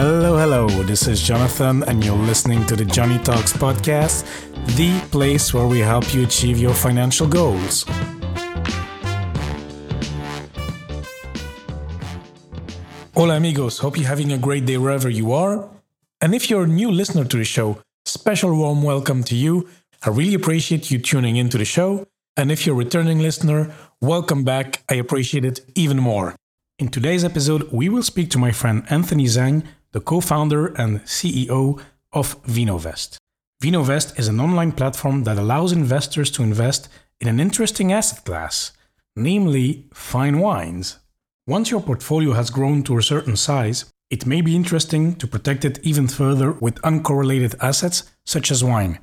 Hello, hello. This is Jonathan, and you're listening to the Joney Talks podcast, the place where we help you achieve your financial goals. Hola, amigos. Hope you're having a great day wherever you are. And if you're a new listener to the show, special warm welcome to you. I really appreciate you tuning into the show. And if you're a returning listener, welcome back. I appreciate it even more. In today's episode, we will speak to my friend Anthony Zhang, the co founder and CEO of Vinovest. Vinovest is an online platform that allows investors to invest in an interesting asset class, namely fine wines. Once your portfolio has grown to a certain size, it may be interesting to protect it even further with uncorrelated assets such as wine.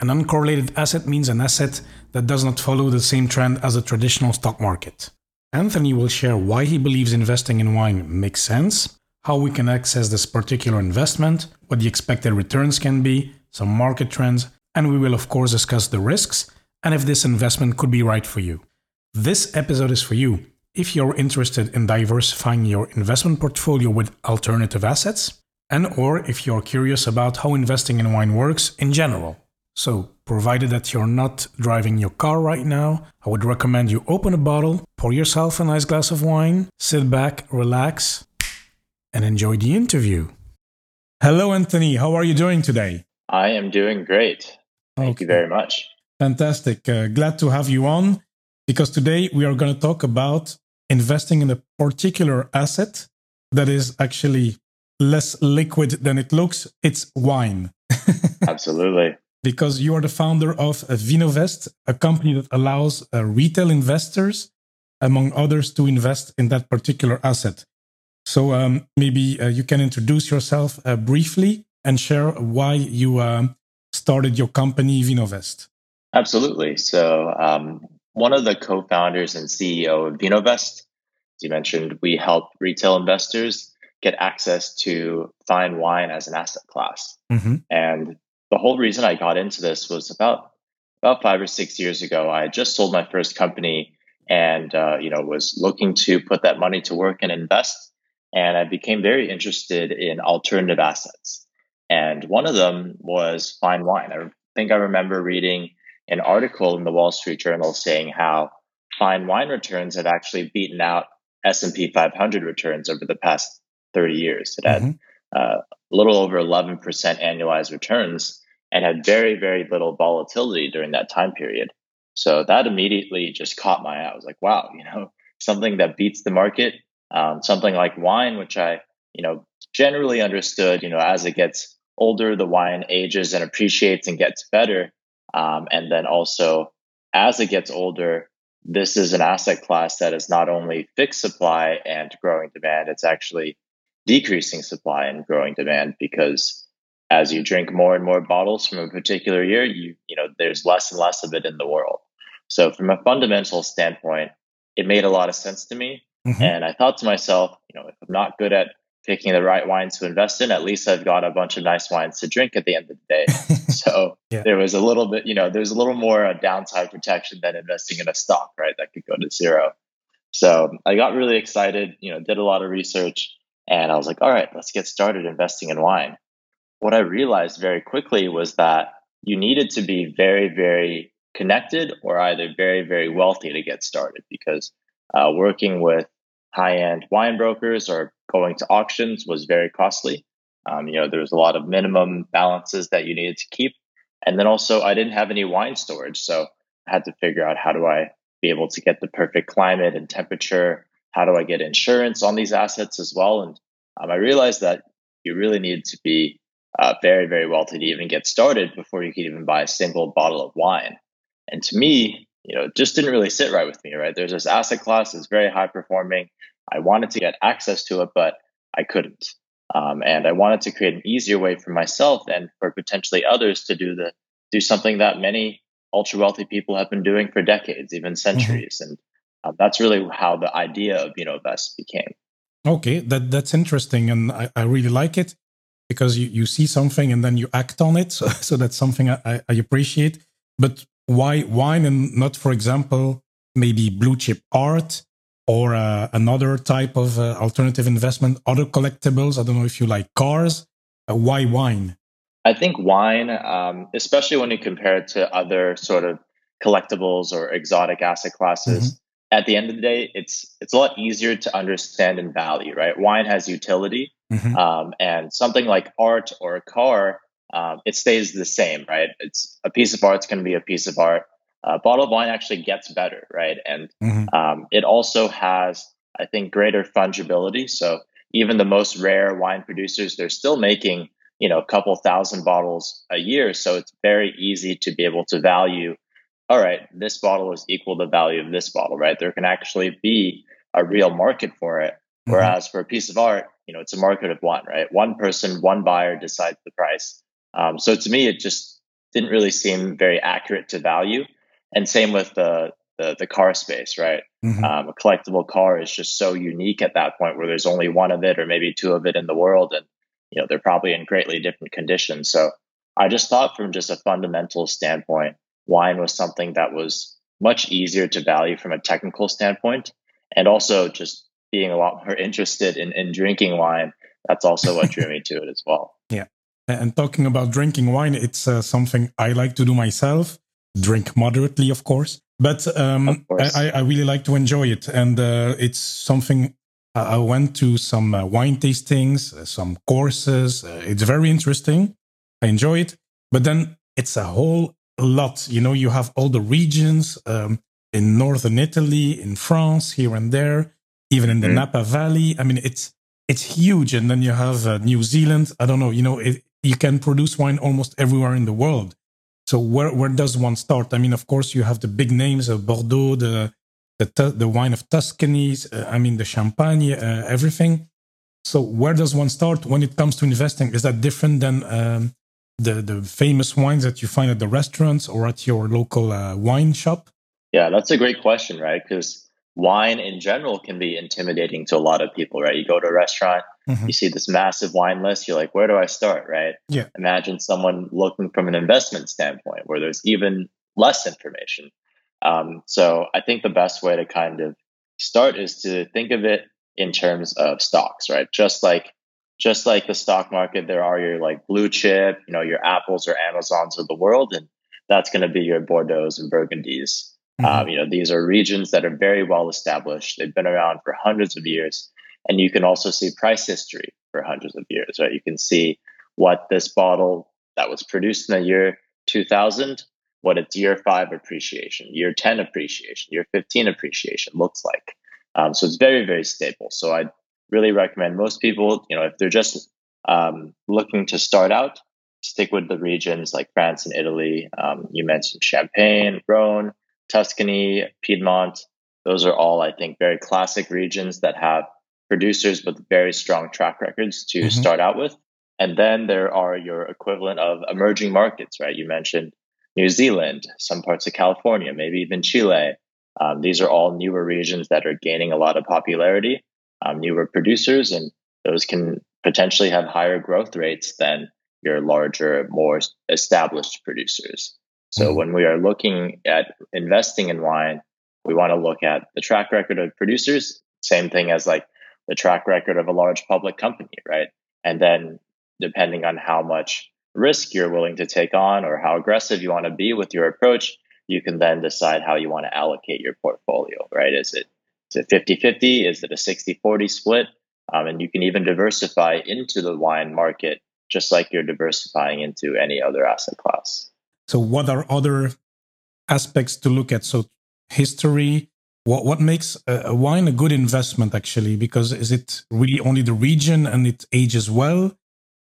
An uncorrelated asset means an asset that does not follow the same trend as a traditional stock market. Anthony will share why he believes investing in wine makes sense, how we can access this particular investment, what the expected returns can be, some market trends, and we will, of course, discuss the risks and if this investment could be right for you. This episode is for you if you're interested in diversifying your investment portfolio with alternative assets and or if you're curious about how investing in wine works in general. So, provided that you're not driving your car right now, I would recommend you open a bottle, pour yourself a nice glass of wine, sit back, relax, and enjoy the interview. Hello, Anthony. How are you doing today? I am doing great. Thank okay. you very much. Fantastic. Uh, glad to have you on because today we are going to talk about investing in a particular asset that is actually less liquid than it looks. It's wine. Absolutely. Because you are the founder of Vinovest, a company that allows uh, retail investors, among others, to invest in that particular asset. So um, maybe uh, you can introduce yourself uh, briefly and share why you um, started your company, Vinovest. Absolutely. So um, one of the co-founders and CEO of Vinovest. As you mentioned, we help retail investors get access to fine wine as an asset class. Mm-hmm. And the whole reason I got into this was about about five or six years ago. I just sold my first company, and uh, you know was looking to put that money to work and invest. And I became very interested in alternative assets. And one of them was fine wine. I think I remember reading an article in the Wall Street Journal saying how fine wine returns had actually beaten out S&P 500 returns over the past 30 years. It had mm-hmm. uh, a little over 11% annualized returns and had very, very little volatility during that time period. So that immediately just caught my eye. I was like, wow, you know, something that beats the market, um, something like wine, which I, you know, generally understood, you know, as it gets older, the wine ages and appreciates and gets better. Um, and then also, as it gets older, this is an asset class that is not only fixed supply and growing demand, it's actually decreasing supply and growing demand because as you drink more and more bottles from a particular year, you you know there's less and less of it in the world. So from a fundamental standpoint, it made a lot of sense to me. Mm-hmm. And I thought to myself, you know, if I'm not good at picking the right wines to invest in, at least I've got a bunch of nice wines to drink at the end of the day. so yeah. there was a little bit, you know, there's a little more uh, downside protection than investing in a stock, right? That could go to zero. So I got really excited, you know, did a lot of research and I was like, all right, let's get started investing in wine. What I realized very quickly was that you needed to be very, very connected or either very, very wealthy to get started because uh, working with high end wine brokers or going to auctions was very costly. Um, you know, there was a lot of minimum balances that you needed to keep. And then also, I didn't have any wine storage. So I had to figure out how do I be able to get the perfect climate and temperature? How do I get insurance on these assets as well? And um, I realized that you really needed to be uh, very, very wealthy to even get started before you could even buy a single bottle of wine. And to me, you know, just didn't really sit right with me, right? There's this asset class that's very high performing. I wanted to get access to it, but I couldn't. Um, and I wanted to create an easier way for myself and for potentially others to do the do something that many ultra wealthy people have been doing for decades, even mm-hmm. centuries. Mm-hmm. And uh, that's really how the idea of Vinovest became. Okay, that that's interesting, and I, I really like it because you, you see something and then you act on it. So, so that's something I, I appreciate. But why wine and not, for example, maybe blue chip art or uh, another type of uh, alternative investment, other collectibles? I don't know if you like cars. Uh, why wine? I think wine, um, especially when you compare it to other sort of collectibles or exotic asset classes, mm-hmm. at the end of the day, it's it's a lot easier to understand and value. Right? Wine has utility, mm-hmm. um, and something like art or a car, um, it stays the same. Right? It's a piece of art. It's going to be a piece of art. Uh, bottled wine actually gets better, right? And mm-hmm. Um, it also has, I think, greater fungibility. So even the most rare wine producers, they're still making you know a couple thousand bottles a year so it's very easy to be able to value all right this bottle is equal to the value of this bottle right there can actually be a real market for it mm-hmm. whereas for a piece of art you know it's a market of one right one person one buyer decides the price um, so to me it just didn't really seem very accurate to value. And same with the the, the car space right? Mm-hmm. um, a collectible car is just so unique at that point where there's only one of it or maybe two of it in the world and you know they're probably in greatly different conditions. So i just thought from just a fundamental standpoint wine was something that was much easier to value from a technical standpoint and also just being a lot more interested in, in drinking wine that's also what drew me to it as well. Yeah and talking about drinking wine it's uh, something i like to do myself drink moderately of course but um, course. I, I, really like to enjoy it and uh, it's something I went to some uh, wine tastings, uh, some courses. Uh, it's very interesting. I enjoy it. But then it's a whole lot. You know, you have all the regions um, in northern Italy, in France, here and there, even in the mm. Napa Valley. I mean, it's it's huge. And then you have uh, New Zealand. I don't know. You know, it, you can produce wine almost everywhere in the world. So where where does one start? I mean, of course, you have the big names of Bordeaux, the the the wine of Tuscany, uh, I mean the Champagne, uh, everything. So where does one start when it comes to investing? Is that different than um, the the famous wines that you find at the restaurants or at your local uh, wine shop? Yeah, that's a great question, right? Because wine in general can be intimidating to a lot of people, right? You go to a restaurant, mm-hmm. you see this massive wine list, you're like, where do I start, right? Yeah. Imagine someone looking from an investment standpoint where there's even less information. Um, so I think the best way to kind of start is to think of it in terms of stocks, right? Just like just like the stock market, there are your like blue chip, you know, your Apples or Amazons of the world, and that's going to be your Bordeaux's and Burgundies. Mm-hmm. Um, you know, these are regions that are very well established. They've been around for hundreds of years, and you can also see price history for hundreds of years, right? You can see what this bottle that was produced in the year 2000 what its year five appreciation, year 10 appreciation, year 15 appreciation looks like. Um, so it's very, very stable. So I'd really recommend most people, you know, if they're just um, looking to start out, stick with the regions like France and Italy. Um, you mentioned Champagne, Rhone, Tuscany, Piedmont. Those are all, I think, very classic regions that have producers with very strong track records to mm-hmm. start out with. And then there are your equivalent of emerging markets, right? You mentioned New Zealand, some parts of California, maybe even Chile. Um, these are all newer regions that are gaining a lot of popularity, um, newer producers, and those can potentially have higher growth rates than your larger, more established producers. So mm-hmm. when we are looking at investing in wine, we want to look at the track record of producers, same thing as like the track record of a large public company, right? And then depending on how much risk you're willing to take on or how aggressive you want to be with your approach, you can then decide how you want to allocate your portfolio, right? Is it is it 50 50? Is it a 60 40 split? Um, and you can even diversify into the wine market just like you're diversifying into any other asset class. So, what are other aspects to look at? So, history. What what makes a, wine a good investment actually? Because is it really only the region and it ages well?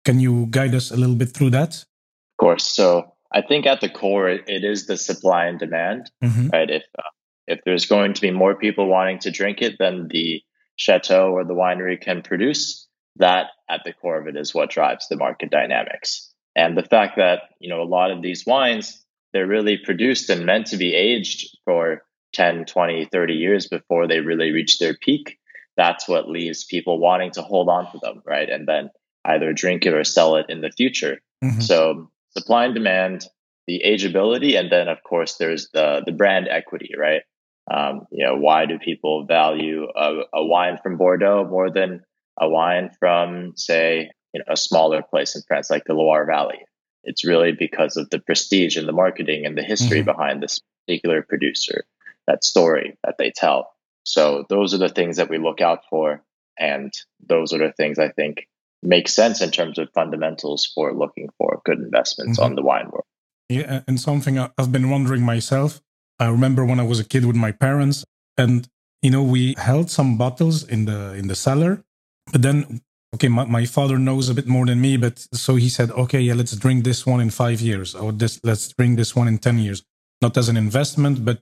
Can you guide us a little bit through that? Of course. So I think at the core, it, it is the supply and demand, mm-hmm. right? If uh, if there's going to be more people wanting to drink it than the chateau or the winery can produce, that at the core of it is what drives the market dynamics. And the fact that you know a lot of these wines they're really produced and meant to be aged for 10, 20, 30 years before they really reach their peak. That's what leaves people wanting to hold on to them, right? And then either drink it or sell it in the future. Mm-hmm. So supply and demand, the ageability, and then of course there's the the brand equity, right? Um, you know, why do people value a, a wine from Bordeaux more than a wine from, say, you know, a smaller place in France like the Loire Valley? It's really because of the prestige and the marketing and the history mm-hmm. behind this particular producer, that story that they tell. So those are the things that we look out for. And those are the things I think make sense in terms of fundamentals for looking for good investments mm-hmm. on the wine world. Yeah, and something I've been wondering myself. I remember when I was a kid with my parents, and you know we held some bottles in the in the cellar, but then okay, my, my father knows a bit more than me, but so he said, okay, yeah, let's drink this one in five years, or this, let's drink this one in 10 years, not as an investment, but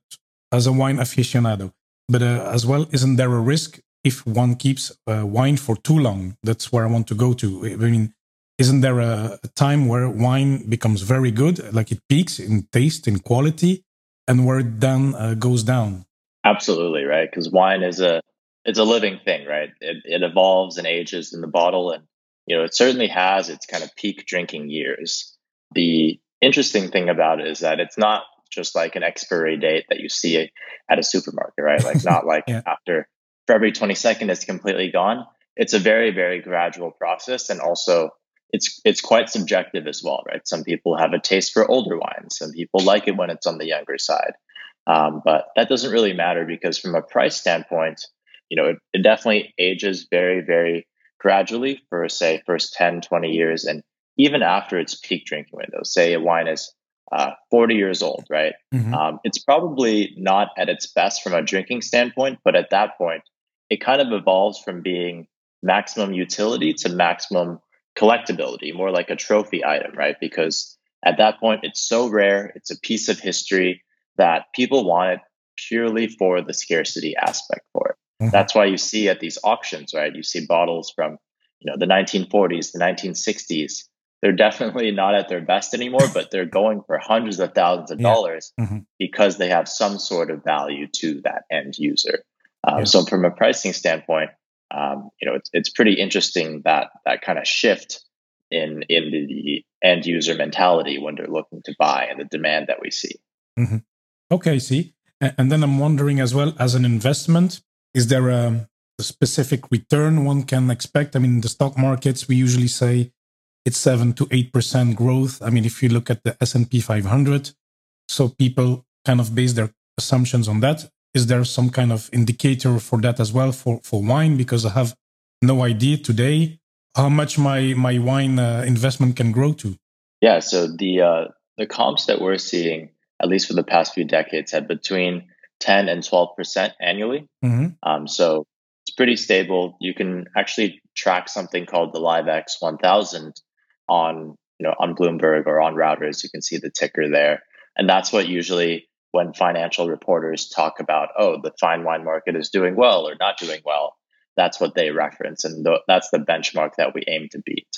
as a wine aficionado. But uh, as well, isn't there a risk if one keeps uh, wine for too long? That's where I want to go to. I mean, isn't there a, a time where wine becomes very good, like it peaks in taste, in quality, and where it then uh, goes down? Absolutely, right? Because wine is a it's a living thing, right? It, it evolves and ages in the bottle, and you know it certainly has its kind of peak drinking years. The interesting thing about it is that it's not just like an expiry date that you see at a supermarket, right? Like not like yeah. after February 22nd it's completely gone. It's a very very gradual process, and also it's it's quite subjective as well, right? Some people have a taste for older wines. Some people like it when it's on the younger side. Um, but that doesn't really matter because from a price standpoint, you know, it, it definitely ages very, very gradually for say first 10, 20 years. And even after its peak drinking window, say a wine is uh, 40 years old, right? Mm-hmm. Um, it's probably not at its best from a drinking standpoint, but at that point, it kind of evolves from being maximum utility to maximum collectability, more like a trophy item, right? Because at that point, it's so rare, it's a piece of history that people want it purely for the scarcity aspect for it. Mm-hmm. That's why you see at these auctions, right? You see bottles from, you know, the 1940s, the 1960s. They're definitely not at their best anymore, but they're going for hundreds of thousands of yeah. dollars mm-hmm. because they have some sort of value to that end user. Um, yeah. So from a pricing standpoint, um, you know, it's, it's pretty interesting that that kind of shift in in the end user mentality when they're looking to buy and the demand that we see. Mm-hmm. Okay, see, and then I'm wondering as well as an investment, is there a, a specific return one can expect? I mean, in the stock markets, we usually say it's seven to eight percent growth. I mean, if you look at the S and P 500, so people kind of base their assumptions on that. Is there some kind of indicator for that as well for for wine? Because I have no idea today how much my my wine uh, investment can grow to. Yeah, so the uh, the comps that we're seeing, at least for the past few decades, had between 10 and 12% annually. Mm-hmm. Um, so it's pretty stable. You can actually track something called the Liv-ex 1000 on, you know, on Bloomberg or on Reuters. You can see the ticker there. And that's what usually when financial reporters talk about, oh, the fine wine market is doing well or not doing well, that's what they reference. And th- that's the benchmark that we aim to beat.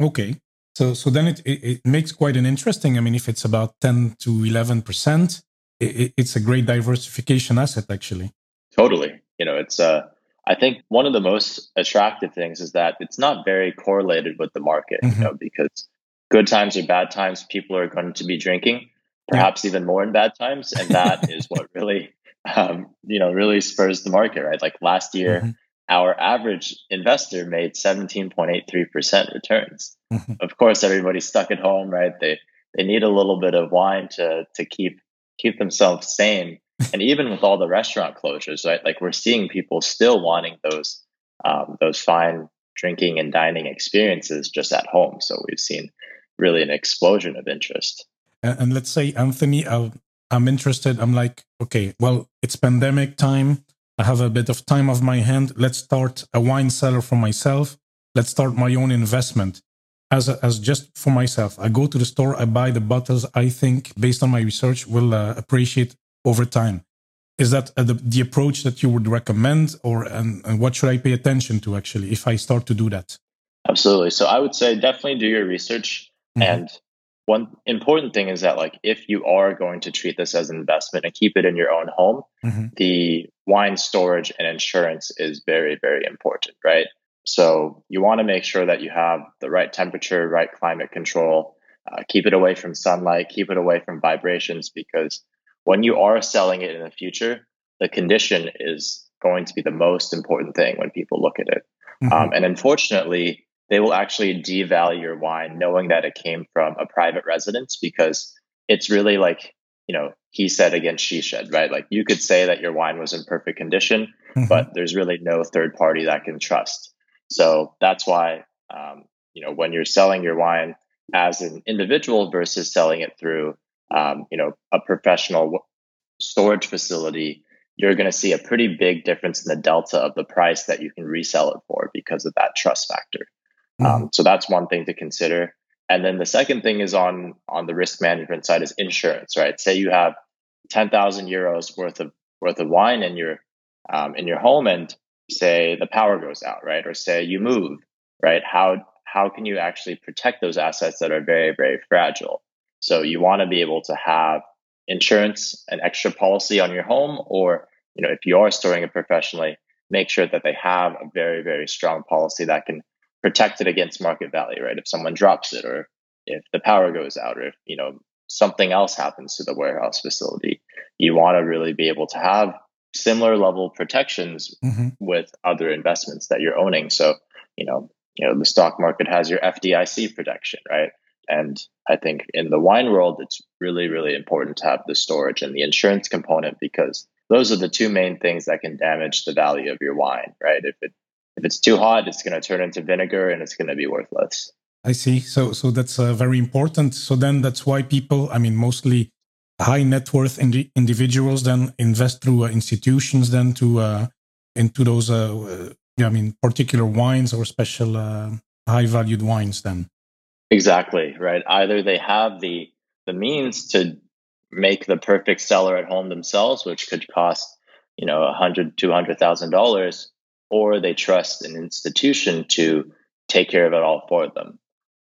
Okay. So, so then it, it, it makes quite an interesting. I mean, if it's about 10 to 11%, it, it's a great diversification asset, actually. Totally. You know, it's uh, I think one of the most attractive things is that it's not very correlated with the market, mm-hmm. you know, because good times or bad times, people are going to be drinking, perhaps yeah. even more in bad times, and that is what really, um, you know, really spurs the market, right? Like last year. Mm-hmm. Our average investor made 17.83% returns. Mm-hmm. Of course, everybody's stuck at home, right? They they need a little bit of wine to to keep keep themselves sane. and even with all the restaurant closures, right? Like we're seeing people still wanting those um, those fine drinking and dining experiences just at home. So we've seen really an explosion of interest. And, and let's say, Anthony, i I'm interested. I'm like, okay, well, it's pandemic time. I have a bit of time of my hand. Let's start a wine cellar for myself. Let's start my own investment as as just for myself. I go to the store, I buy the bottles I think, based on my research, will uh, appreciate over time. Is that uh, the, the approach that you would recommend, or and, and what should I pay attention to actually if I start to do that? Absolutely. So I would say definitely do your research. Mm-hmm. And one important thing is that like if you are going to treat this as an investment and keep it in your own home, mm-hmm. the wine storage and insurance is very, very important, right? So you want to make sure that you have the right temperature, right climate control, uh, keep it away from sunlight, keep it away from vibrations, because when you are selling it in the future, the condition is going to be the most important thing when people look at it. Mm-hmm. Um, and unfortunately, they will actually devalue your wine knowing that it came from a private residence because it's really like, you know, he said against she said, right? Like you could say that your wine was in perfect condition, mm-hmm. but there's really no third party that can trust. So that's why, um, you know, when you're selling your wine as an individual versus selling it through, um, you know, a professional storage facility, you're going to see a pretty big difference in the delta of the price that you can resell it for because of that trust factor. Mm-hmm. Um, so that's one thing to consider. And then the second thing is on on the risk management side is insurance, right? Say you have ten thousand euros worth of worth of wine in your um, in your home, and say the power goes out, right? Or say you move, right? How how can you actually protect those assets that are very very fragile? So you want to be able to have insurance, an extra policy on your home, or you know, if you are storing it professionally, make sure that they have a very, very strong policy that can protect it against market value, right? If someone drops it or if the power goes out or if, you know, something else happens to the warehouse facility, you want to really be able to have similar level protections mm-hmm. with other investments that you're owning. So, you know, you know, the stock market has your FDIC protection, right? And I think in the wine world, it's really, really important to have the storage and the insurance component because those are the two main things that can damage the value of your wine, right? If it if it's too hot, it's going to turn into vinegar and it's going to be worthless. I see. So so that's uh, very important. So then that's why people, I mean, mostly high net worth indi- individuals then invest through uh, institutions then to uh, into those uh, I mean particular wines or special uh, high valued wines then. Exactly, right. Either they have the the means to make the perfect cellar at home themselves, which could cost, you know, a hundred, two hundred thousand dollars, or they trust an institution to take care of it all for them.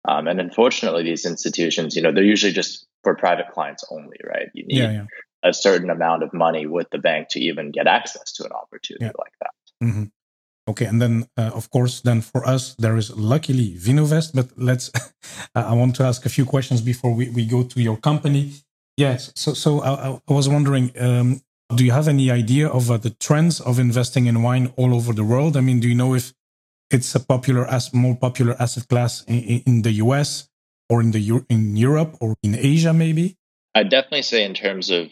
Um, and unfortunately, these institutions, you know, they're usually just for private clients only, right? You need yeah, yeah. a certain amount of money with the bank to even get access to an opportunity yeah. like that. Mm-hmm. Okay, and then uh, of course, then for us there is luckily Vinovest. But let's, I want to ask a few questions before we, we go to your company. Yes. So, so I, I was wondering, um, do you have any idea of uh, the trends of investing in wine all over the world? I mean, do you know if it's a popular, as more popular asset class in, in the US or in the in Europe or in Asia, maybe? I'd definitely say in terms of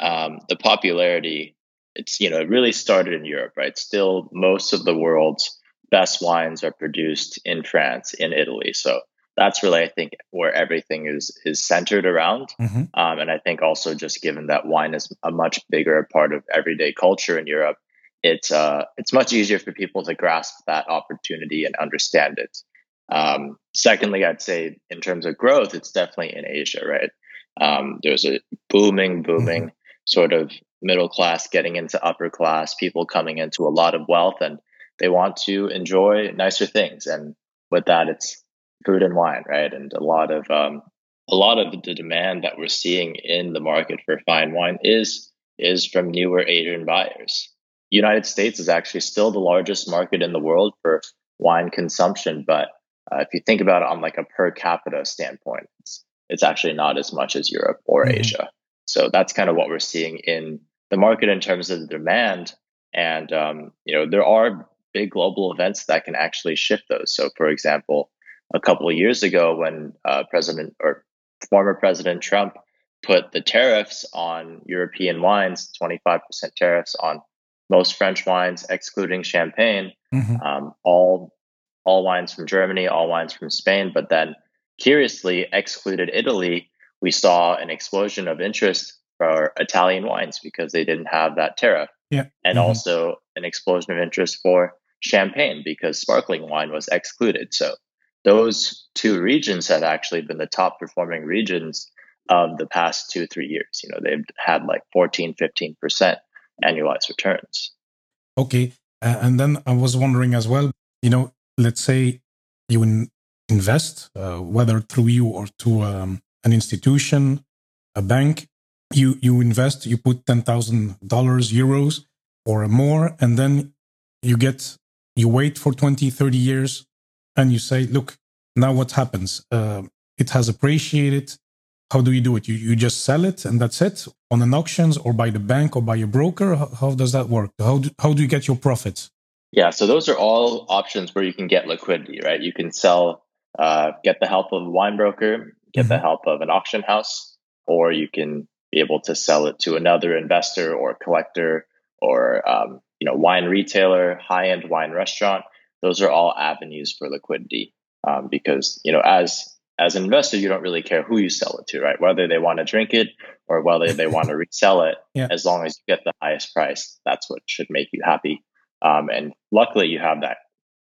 um, the popularity, it's you know it really started in Europe, right? Still, most of the world's best wines are produced in France, in Italy. So that's really I think where everything is is centered around. Mm-hmm. Um, and I think also just given that wine is a much bigger part of everyday culture in Europe, it's uh, it's much easier for people to grasp that opportunity and understand it. Um, secondly, I'd say in terms of growth, it's definitely in Asia, right? Um, there's a booming, booming mm-hmm. sort of middle class getting into upper class, people coming into a lot of wealth, and they want to enjoy nicer things. And with that, it's food and wine, right? And a lot of um, a lot of the demand that we're seeing in the market for fine wine is is from newer Asian buyers. United States is actually still the largest market in the world for wine consumption, but uh, if you think about it on like a per capita standpoint, it's, it's actually not as much as Europe or mm-hmm. Asia. So that's kind of what we're seeing in the market in terms of the demand. And um, you know, there are big global events that can actually shift those. So, for example, a couple of years ago when uh, President or former President Trump put the tariffs on European wines, 25% tariffs on most French wines, excluding champagne, mm-hmm. um, all all wines from Germany, all wines from Spain, but then curiously excluded Italy. We saw an explosion of interest for Italian wines because they didn't have that tariff, yeah. and mm-hmm. also an explosion of interest for champagne because sparkling wine was excluded. So those two regions have actually been the top performing regions of the past two three years you know they've had like 14 15% annualized returns okay uh, and then i was wondering as well you know let's say you in- invest uh, whether through you or to um, an institution a bank you you invest you put $10000 euros or more and then you get you wait for 20 30 years and you say, look, now what happens? Uh, it has appreciated. how do you do it? You, you just sell it and that's it on an auctions or by the bank or by a broker? How, how does that work? How do, how do you get your profits? Yeah, so those are all options where you can get liquidity, right? You can sell, uh, get the help of a wine broker, get mm-hmm. the help of an auction house, or you can be able to sell it to another investor or collector or um, you know wine retailer, high end wine restaurant. Those are all avenues for liquidity um, because you know as as an investor, you don't really care who you sell it to, right? Whether they want to drink it or whether they want to resell it, yeah. as long as you get the highest price, that's what should make you happy. Um, and luckily, you have that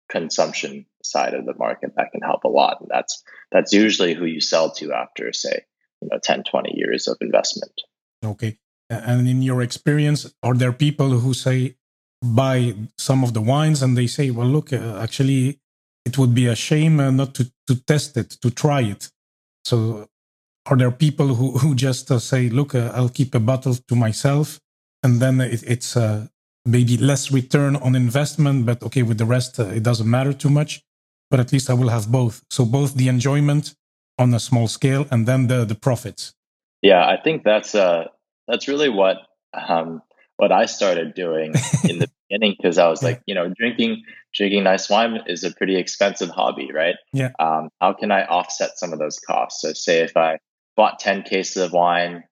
consumption side of the market that can help a lot. And that's that's usually who you sell to after, say, you know, 10, 20 years of investment. Okay. And in your experience, are there people who say buy some of the wines and they say, well, look, uh, actually, it would be a shame uh, not to, to test it, to try it. So, are there people who, who just uh, say, look, uh, I'll keep a bottle to myself and then it, it's uh, maybe less return on investment, but okay, with the rest, uh, it doesn't matter too much. But at least I will have both. So, both the enjoyment on a small scale and then the, the profits. Yeah, I think that's uh, that's really what um, what I started doing in the beginning because I was yeah. like, you know, drinking drinking nice wine is a pretty expensive hobby, right? Yeah. Um, how can I offset some of those costs? So, say if I bought ten cases of wine,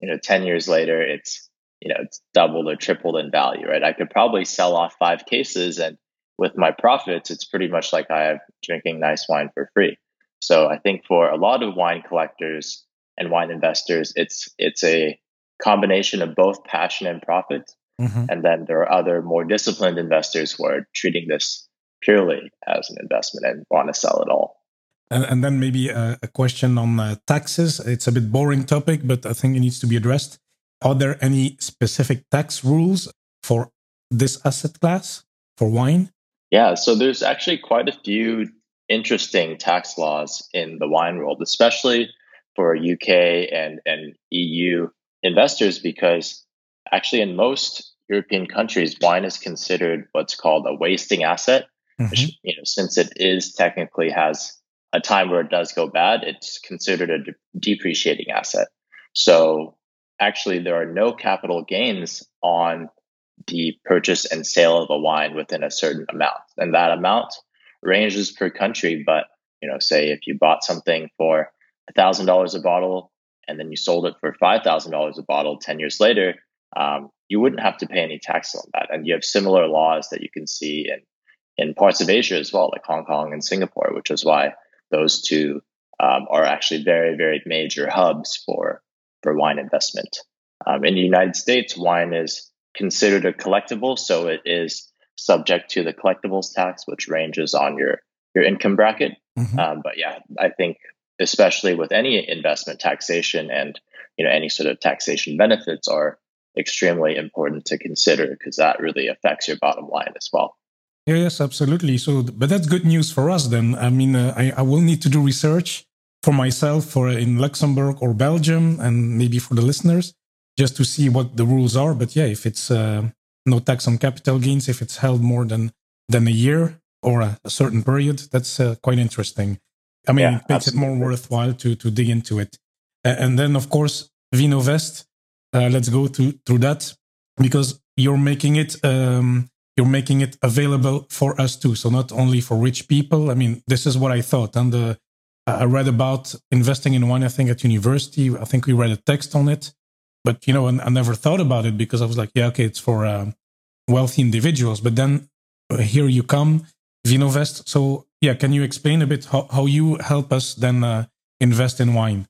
you know, ten years later, it's you know, it's doubled or tripled in value, right? I could probably sell off five cases, and with my profits, it's pretty much like I have drinking nice wine for free. So, I think for a lot of wine collectors and wine investors, it's it's a combination of both passion and profit. Mm-hmm. And then there are other more disciplined investors who are treating this purely as an investment and want to sell it all. And, and then maybe a, a question on uh, taxes. It's a bit boring topic, but I think it needs to be addressed. Are there any specific tax rules for this asset class for wine? Yeah, so there's actually quite a few interesting tax laws in the wine world, especially for UK and, and EU investors because actually in most European countries, wine is considered what's called a wasting asset, mm-hmm. which you know since it is technically has a time where it does go bad, it's considered a de- depreciating asset. So actually, there are no capital gains on the purchase and sale of a wine within a certain amount, and that amount ranges per country. But you know, say if you bought something for thousand dollars a bottle and then you sold it for $5,000 a bottle 10 years later, um, you wouldn't have to pay any tax on that. And you have similar laws that you can see in, in parts of Asia as well, like Hong Kong and Singapore, which is why those two um, are actually very, very major hubs for, for wine investment. Um, in the United States, wine is considered a collectible, so it is subject to the collectibles tax, which ranges on your your income bracket. Mm-hmm. Um, but yeah, I think especially with any investment taxation and you know any sort of taxation benefits are extremely important to consider because that really affects your bottom line as well. Yes, absolutely. So, but that's good news for us then. I mean, uh, I, I will need to do research for myself for in Luxembourg or Belgium and maybe for the listeners just to see what the rules are. But yeah, if it's uh, no tax on capital gains, if it's held more than than a year or a, a certain period, that's uh, quite interesting. I mean, yeah, it makes absolutely. it more worthwhile to to dig into it. Uh, and then, of course, Vinovest. Uh, let's go through through that because you're making it um, you're making it available for us too. So not only for rich people. I mean, this is what I thought. And the, I read about investing in wine. I think at university. I think we read a text on it, but you know, I never thought about it because I was like, yeah, okay, it's for uh, wealthy individuals. But then uh, here you come, Vinovest. So yeah, can you explain a bit how, how you help us then uh, invest in wine?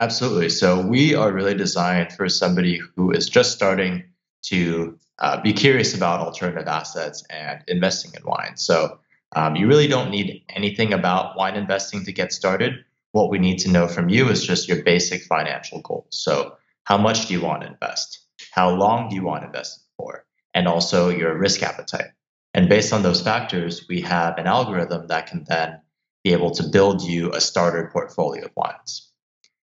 Absolutely. So we are really designed for somebody who is just starting to uh, be curious about alternative assets and investing in wine. So um, you really don't need anything about wine investing to get started. What we need to know from you is just your basic financial goals. So how much do you want to invest? How long do you want to invest for? And also your risk appetite. And based on those factors, we have an algorithm that can then be able to build you a starter portfolio of wines.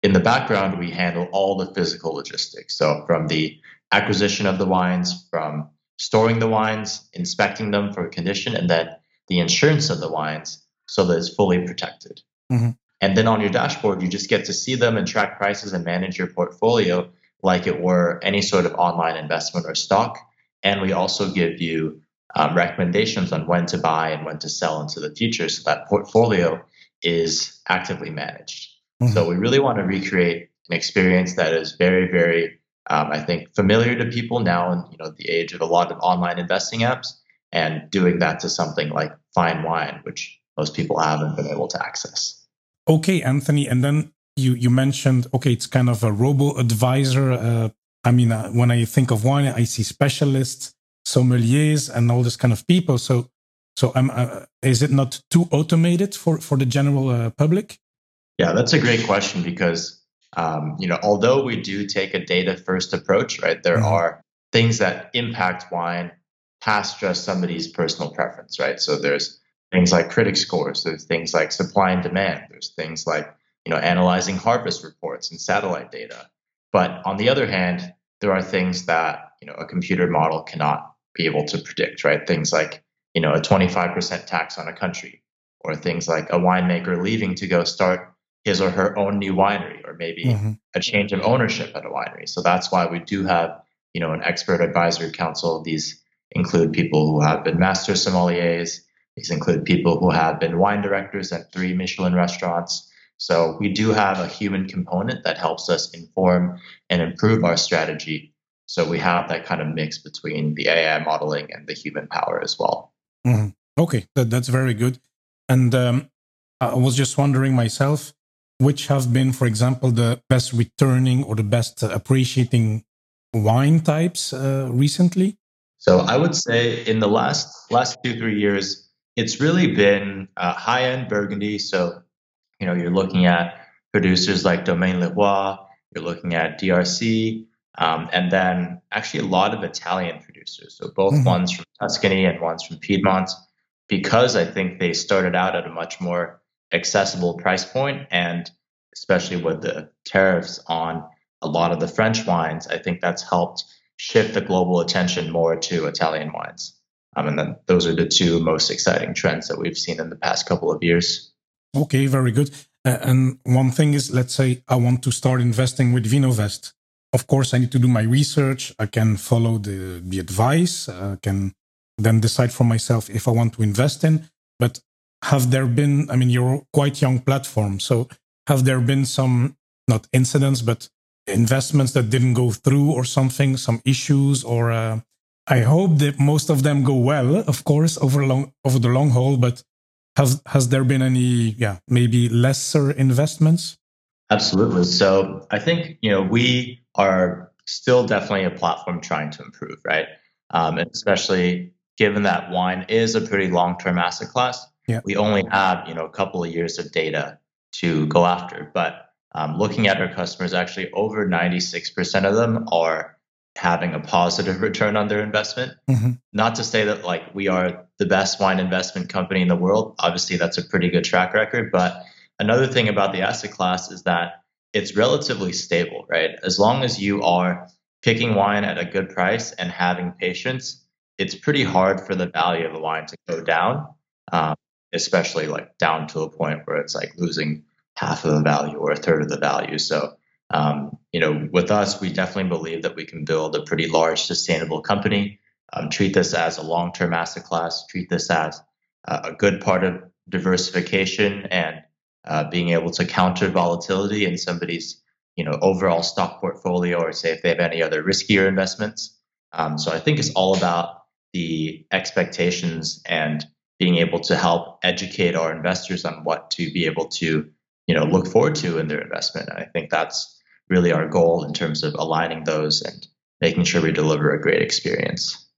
In the background, we handle all the physical logistics. So, from the acquisition of the wines, from storing the wines, inspecting them for condition, and then the insurance of the wines so that it's fully protected. Mm-hmm. And then on your dashboard, you just get to see them and track prices and manage your portfolio like it were any sort of online investment or stock. And we also give you um, recommendations on when to buy and when to sell into the future so that portfolio is actively managed. Mm-hmm. So we really want to recreate an experience that is very, very, um, I think, familiar to people now in you know the age of a lot of online investing apps, and doing that to something like fine wine, which most people haven't been able to access. Okay, Anthony, and then you you mentioned okay, it's kind of a robo advisor. Uh, I mean, uh, when I think of wine, I see specialists, sommeliers, and all this kind of people. So, so um, uh, is it not too automated for for the general uh, public? Yeah, that's a great question because um, you know, although we do take a data first approach, right? There mm-hmm. are things that impact wine past just somebody's personal preference, right? So there's things like critic scores, there's things like supply and demand, there's things like you know analyzing harvest reports and satellite data. But on the other hand, there are things that you know a computer model cannot be able to predict, right? Things like you know a 25% tax on a country, or things like a winemaker leaving to go start his or her own new winery, or maybe mm-hmm. a change of ownership at a winery. So that's why we do have you know an expert advisory council. These include people who have been master sommeliers. These include people who have been wine directors at three Michelin restaurants. So we do have a human component that helps us inform and improve our strategy. So we have that kind of mix between the AI modeling and the human power as well. Mm-hmm. Okay, that, that's very good. And um, I was just wondering myself, which have been, for example, the best returning or the best appreciating wine types uh, recently? So I would say in the last last two three years, it's really been uh, high end Burgundy. So you know, you're looking at producers like Domaine Leroy, you're looking at DRC, um, and then actually a lot of Italian producers. So both mm-hmm. ones from Tuscany and ones from Piedmont, because I think they started out at a much more accessible price point, and especially with the tariffs on a lot of the French wines, I think that's helped shift the global attention more to Italian wines. Um, and then those are the two most exciting trends that we've seen in the past couple of years. Okay, very good. Uh, and one thing is, let's say I want to start investing with Vinovest. Of course, I need to do my research. I can follow the, the advice. I can then decide for myself if I want to invest in. But have there been, I mean, you're quite young platform. So have there been some, not incidents, but investments that didn't go through or something, some issues or, uh, I hope that most of them go well, of course, over long over the long haul. But has has there been any, yeah, maybe lesser investments? Absolutely. So I think you know we are still definitely a platform trying to improve, right? Um, and especially given that wine is a pretty long-term asset class, yeah. we only have you know a couple of years of data to go after. But um, looking at our customers, actually over 96% of them are having a positive return on their investment. Mm-hmm. Not to say that like we are the best wine investment company in the world. Obviously, that's a pretty good track record. But another thing about the asset class is that it's relatively stable, right? As long as you are picking wine at a good price and having patience, it's pretty hard for the value of the wine to go down, um, especially like down to a point where it's like losing half of the value or a third of the value. So um, you know, with us, we definitely believe that we can build a pretty large, sustainable company. Um, treat this as a long-term asset class. Treat this as uh, a good part of diversification and uh, being able to counter volatility in somebody's, you know, overall stock portfolio, or say if they have any other riskier investments. Um, so I think it's all about the expectations and being able to help educate our investors on what to be able to, you know, look forward to in their investment. And I think that's really our goal in terms of aligning those and making sure we deliver a great experience.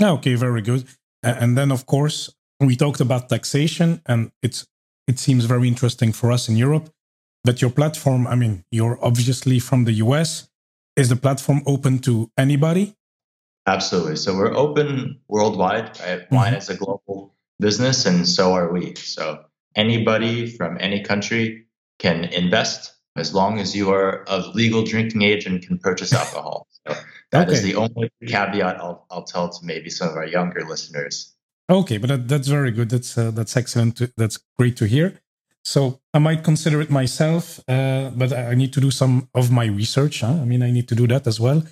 Okay, very good. And then, of course, we talked about taxation, and it's it seems very interesting for us in Europe. that your platform, I mean, you're obviously from the US. Is the platform open to anybody? Absolutely. So we're open worldwide. Right? Mm-hmm. Wine is a global business, and so are we. So anybody from any country can invest as long as you are of legal drinking age and can purchase alcohol. So that okay. is the only caveat I'll, I'll tell to maybe some of our younger listeners. Okay, but that, that's very good. That's uh, that's excellent. To, that's great to hear. So I might consider it myself, uh, but I need to do some of my research. Huh? I mean, I need to do that as well.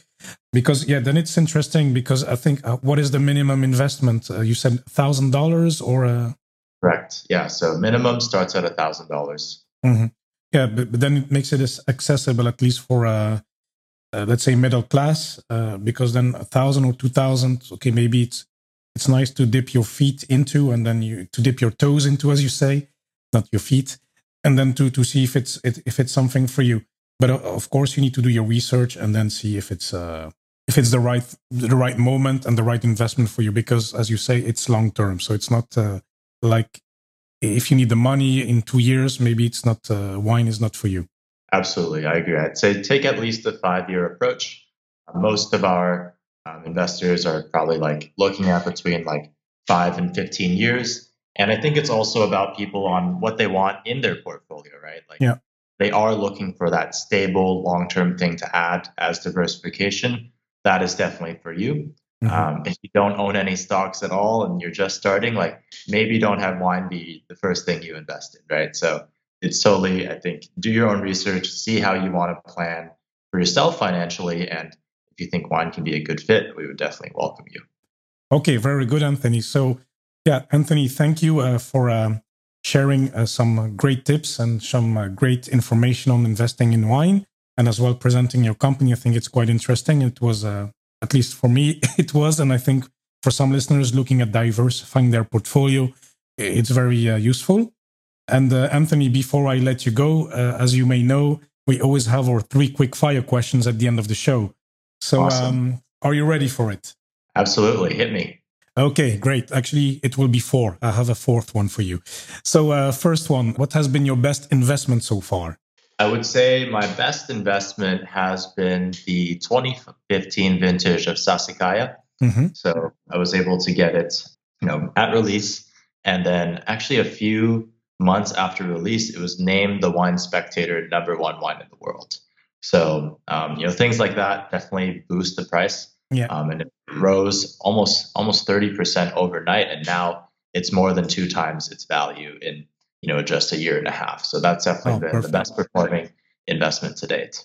Because, yeah, then it's interesting because I think uh, what is the minimum investment? Uh, you said $1,000 or? Uh... Correct. Yeah. So minimum starts at a $1,000. Mm-hmm. Yeah, but, but, then it makes it accessible at least for, uh, uh, let's say, middle class, because then a 1000 or 2000 okay, maybe it's it's nice to dip your feet into and then you to dip your toes into, as you say not your feet, and then to to see if it's it, if it's something for you. But uh, of course, you need to do your research and then see if it's uh, if it's the right the right moment and the right investment for you. Because as you say, it's long term, so it's not uh, like if you need the money in two years, maybe it's not uh, wine is not for you. Absolutely, I agree. I'd say take at least a five year approach. most of our um, investors are probably like looking at between like five and 15 years and I think it's also about people on what they want in their portfolio, right? Like yeah. they are looking for that stable, long term thing to add as diversification. That is definitely for you. Mm-hmm. Um, if you don't own any stocks at all and you're just starting, like maybe don't have wine be the first thing you invest in, right? So it's totally, I think, do your own research, see how you want to plan for yourself financially. And if you think wine can be a good fit, we would definitely welcome you. Okay, very good, Anthony. So yeah, Anthony, thank you uh, for uh, sharing uh, some great tips and some uh, great information on investing in wine and as well presenting your company. I think it's quite interesting. It was, uh, at least for me, it was. And I think for some listeners looking at diversifying their portfolio, it's very uh, useful. And Anthony, before I let you go, as you may know, we always have our three quick fire questions at the end of the show. So, awesome. um, are you ready for it? Absolutely. Hit me. Okay, great. Actually, it will be four. I have a fourth one for you. So, uh, first one, what has been your best investment so far? I would say my best investment has been the 2015 vintage of Sassicaia. Mm-hmm. So I was able to get it, you know, at release, and then actually a few months after release, it was named the Wine Spectator number one wine in the world. So um, you know, things like that definitely boost the price. Yeah. Um, and it rose almost almost 30% overnight. And now it's more than two times its value in, you know, just a year and a half. So that's definitely oh, been perfect. the best performing investment to date.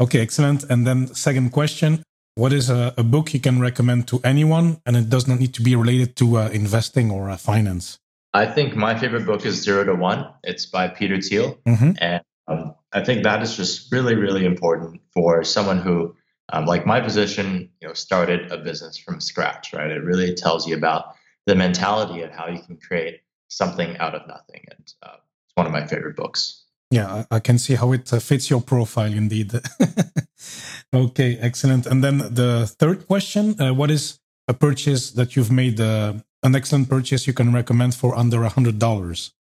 Okay, excellent. And then second question. What is a, a book you can recommend to anyone? And it does not need to be related to uh, investing or uh, finance. I think my favorite book is Zero to One. It's by Peter Thiel. Mm-hmm. And um, I think that is just really, really important for someone who um, like my position, you know, started a business from scratch, right? It really tells you about the mentality of how you can create something out of nothing, and uh, it's one of my favorite books. Yeah, I can see how it uh, fits your profile indeed. okay, excellent. And then the third question: uh, What is a purchase that you've made uh, an excellent purchase you can recommend for under a hundred dollars?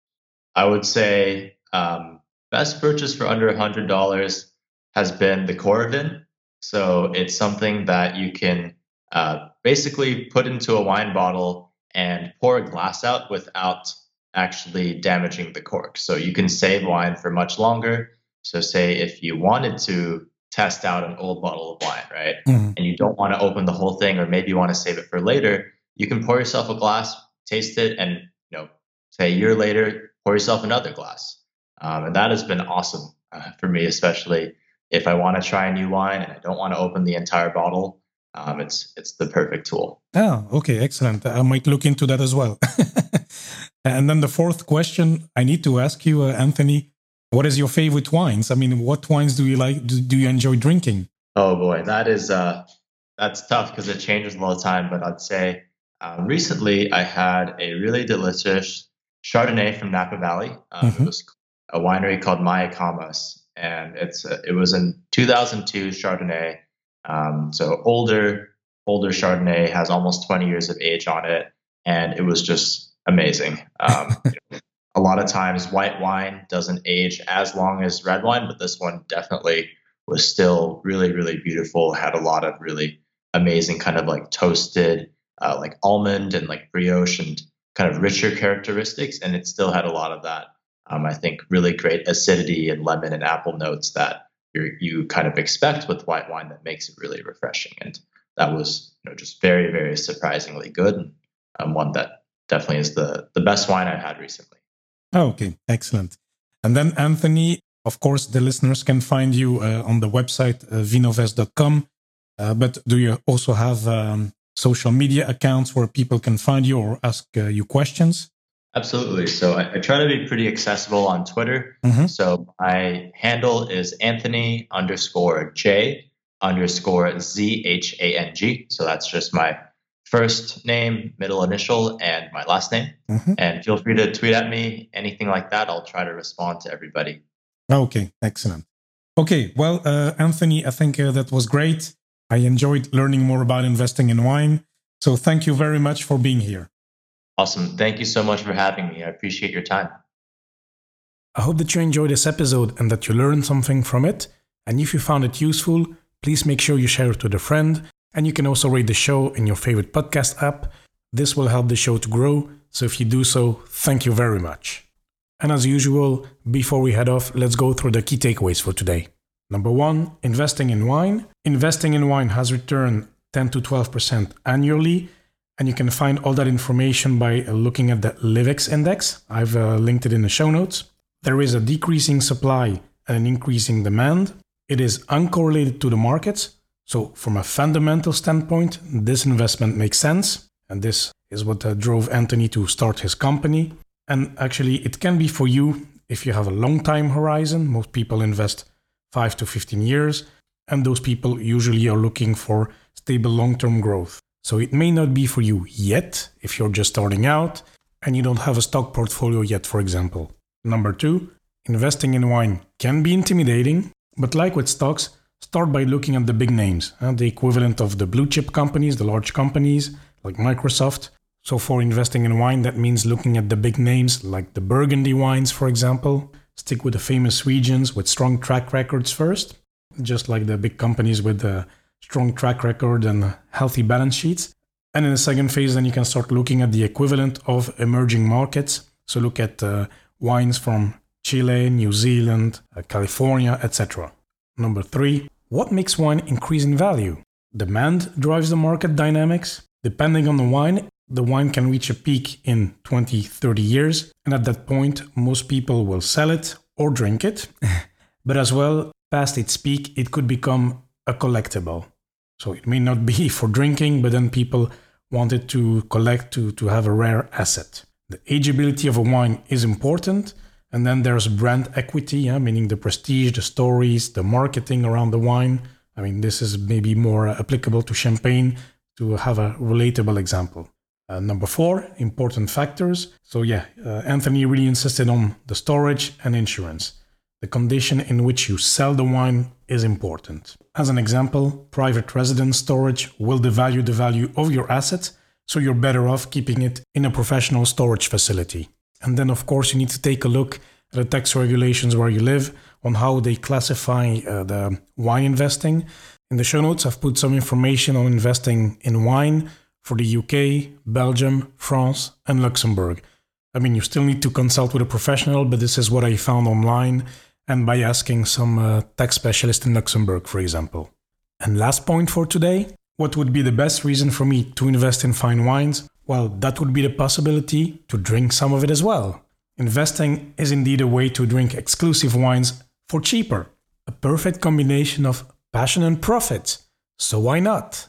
I would say um, best purchase for under a hundred dollars has been the Coravin so it's something that you can uh, basically put into a wine bottle and pour a glass out without actually damaging the cork. So you can save wine for much longer. So, say if you wanted to test out an old bottle of wine, right, mm-hmm. and you don't want to open the whole thing, or maybe you want to save it for later, you can pour yourself a glass, taste it, and you know, say a year later, pour yourself another glass. Um, and that has been awesome uh, for me, especially if I want to try a new wine and I don't want to open the entire bottle, um, it's it's the perfect tool. Oh, okay, excellent. I might look into that as well. and then the fourth question I need to ask you, uh, Anthony, what is your favorite wines? I mean, what wines do you like? Do, do you enjoy drinking? Oh boy, that is uh, that's tough because it changes all the time. But I'd say um, recently I had a really delicious Chardonnay from Napa Valley. Um, mm-hmm. It was a winery called Mayacamas, and it's uh, it was in 2002 Chardonnay. Um, so older older Chardonnay has almost 20 years of age on it, and it was just amazing. Um, a lot of times white wine doesn't age as long as red wine, but this one definitely was still really really beautiful. Had a lot of really amazing kind of like toasted uh, like almond and like brioche and kind of richer characteristics, and it still had a lot of that um, I think really great acidity and lemon and apple notes that you you kind of expect with white wine that makes it really refreshing. And that was you know just very very surprisingly good and um, one that definitely is the the best wine I've had recently. Oh, okay, excellent. And then, Anthony, of course, the listeners can find you uh, on the website uh, vinovest.com. Uh, but do you also have um, social media accounts where people can find you or ask uh, you questions? Absolutely. So I, I, try to be pretty accessible on Twitter. Mm-hmm. So my handle is Anthony underscore J underscore Z H A N G. So that's just my first name, middle initial, and my last name. Mm-hmm. And feel free to tweet at me, anything like that. I'll try to respond to everybody. Okay, excellent. Okay, well, uh, Anthony, I think uh, that was great. I enjoyed learning more about investing in wine. So thank you very much for being here. Awesome. Thank you so much for having me. I appreciate your time. I hope that you enjoyed this episode and that you learned something from it. And if you found it useful, please make sure you share it with a friend. And you can also rate the show in your favorite podcast app. This will help the show to grow. So if you do so, thank you very much. And as usual, before we head off, let's go through the key takeaways for today. Number one, investing in wine. Investing in wine has returned 10 to 12% annually and you can find all that information by looking at the Liv-ex index. I've uh, linked it in the show notes. There is a decreasing supply and an increasing demand. It is uncorrelated to the markets. So, from a fundamental standpoint, this investment makes sense. And this is what uh, drove Anthony to start his company. And actually, it can be for you if you have a long time horizon. Most people invest 5 to 15 years, and those people usually are looking for stable long term growth. So it may not be for you yet if you're just starting out and you don't have a stock portfolio yet, for example. Number two, investing in wine can be intimidating, but like with stocks, start by looking at the big names, uh, the equivalent of the blue chip companies, the large companies like Microsoft. So for investing in wine, that means looking at the big names like the Burgundy wines, for example. Stick with the famous regions with strong track records first, just like the big companies with the strong track record and healthy balance sheets. And in the second phase, then you can start looking at the equivalent of emerging markets. So look at uh, wines from Chile, New Zealand, uh, California, etc. Number three, what makes wine increase in value? Demand drives the market dynamics. Depending on the wine, the wine can reach a peak in 20, 30 years. And at that point, most people will sell it or drink it. but as well, past its peak, it could become a collectible. So it may not be for drinking, but then people wanted to collect to, to have a rare asset. The ageability of a wine is important. And then there's brand equity, yeah, meaning the prestige, the stories, the marketing around the wine. I mean, this is maybe more applicable to champagne to have a relatable example. Uh, number four, important factors. So, yeah, uh, Anthony really insisted on the storage and insurance. The condition in which you sell the wine is important. As an example, private residence storage will devalue the value of your assets, so you're better off keeping it in a professional storage facility. And then, of course, you need to take a look at the tax regulations where you live on how they classify uh, the wine investing. In the show notes, I've put some information on investing in wine for the UK, Belgium, France, and Luxembourg. I mean, you still need to consult with a professional, but this is what I found online and by asking some uh, tax specialist in Luxembourg, for example. And last point for today what would be the best reason for me to invest in fine wines? Well, that would be the possibility to drink some of it as well. Investing is indeed a way to drink exclusive wines for cheaper, a perfect combination of passion and profit. So why not?